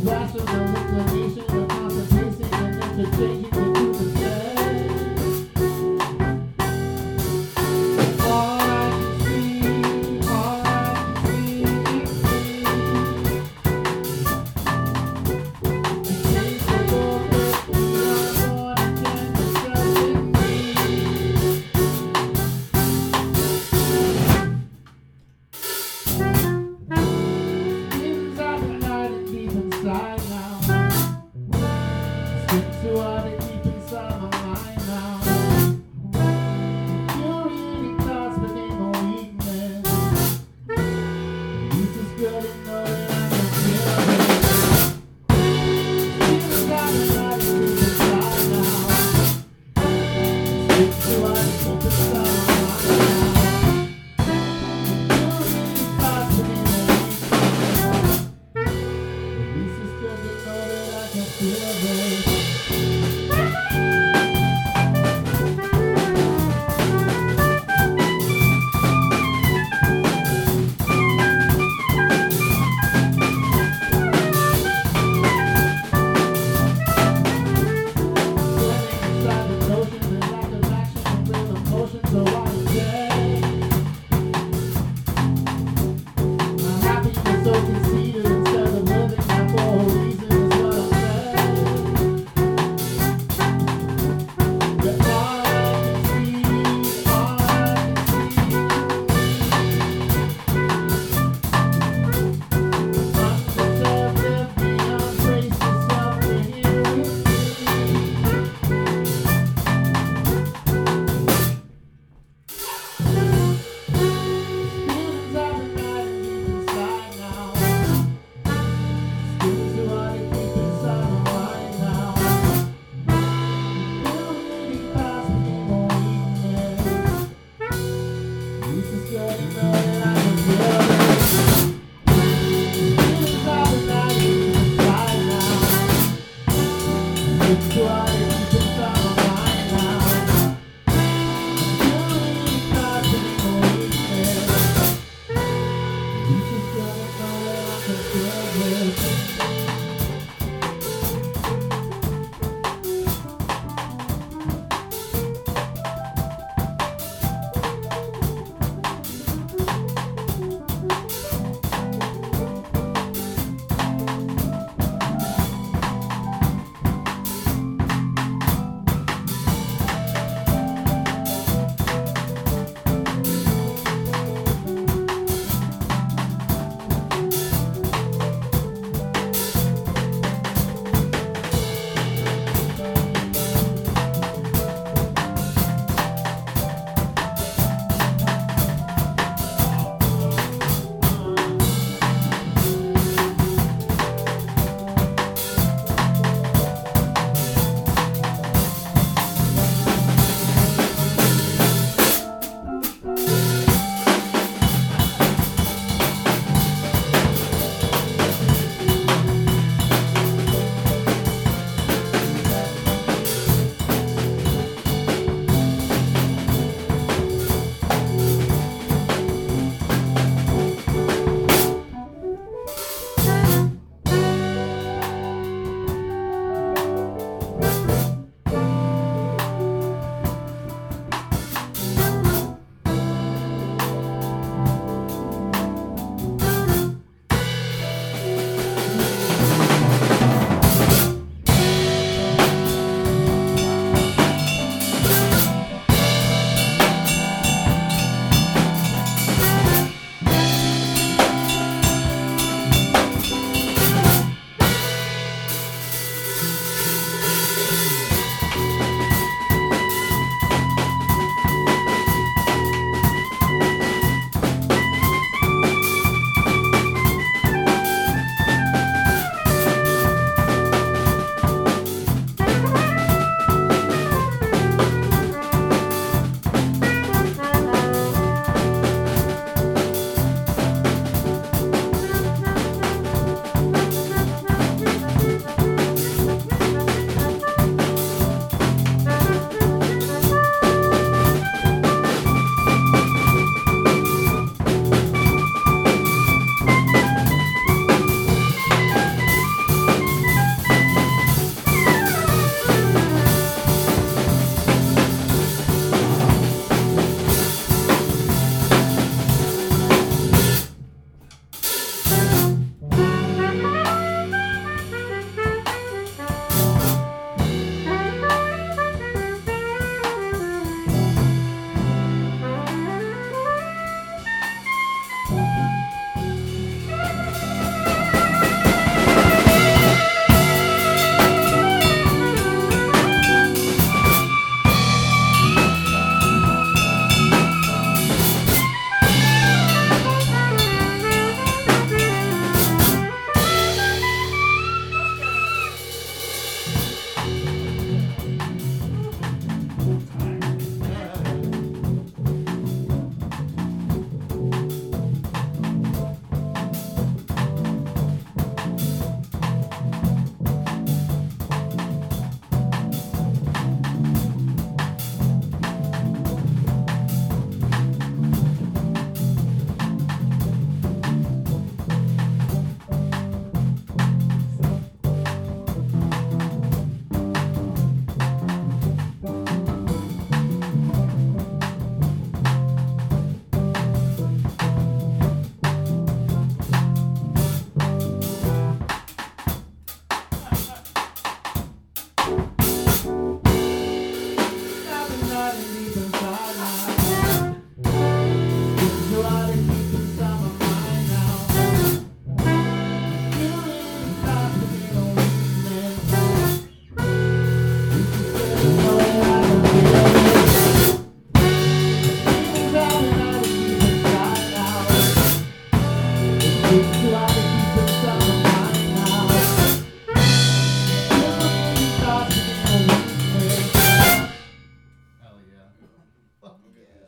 Rational passion, the inclination, and concentration, the interchanging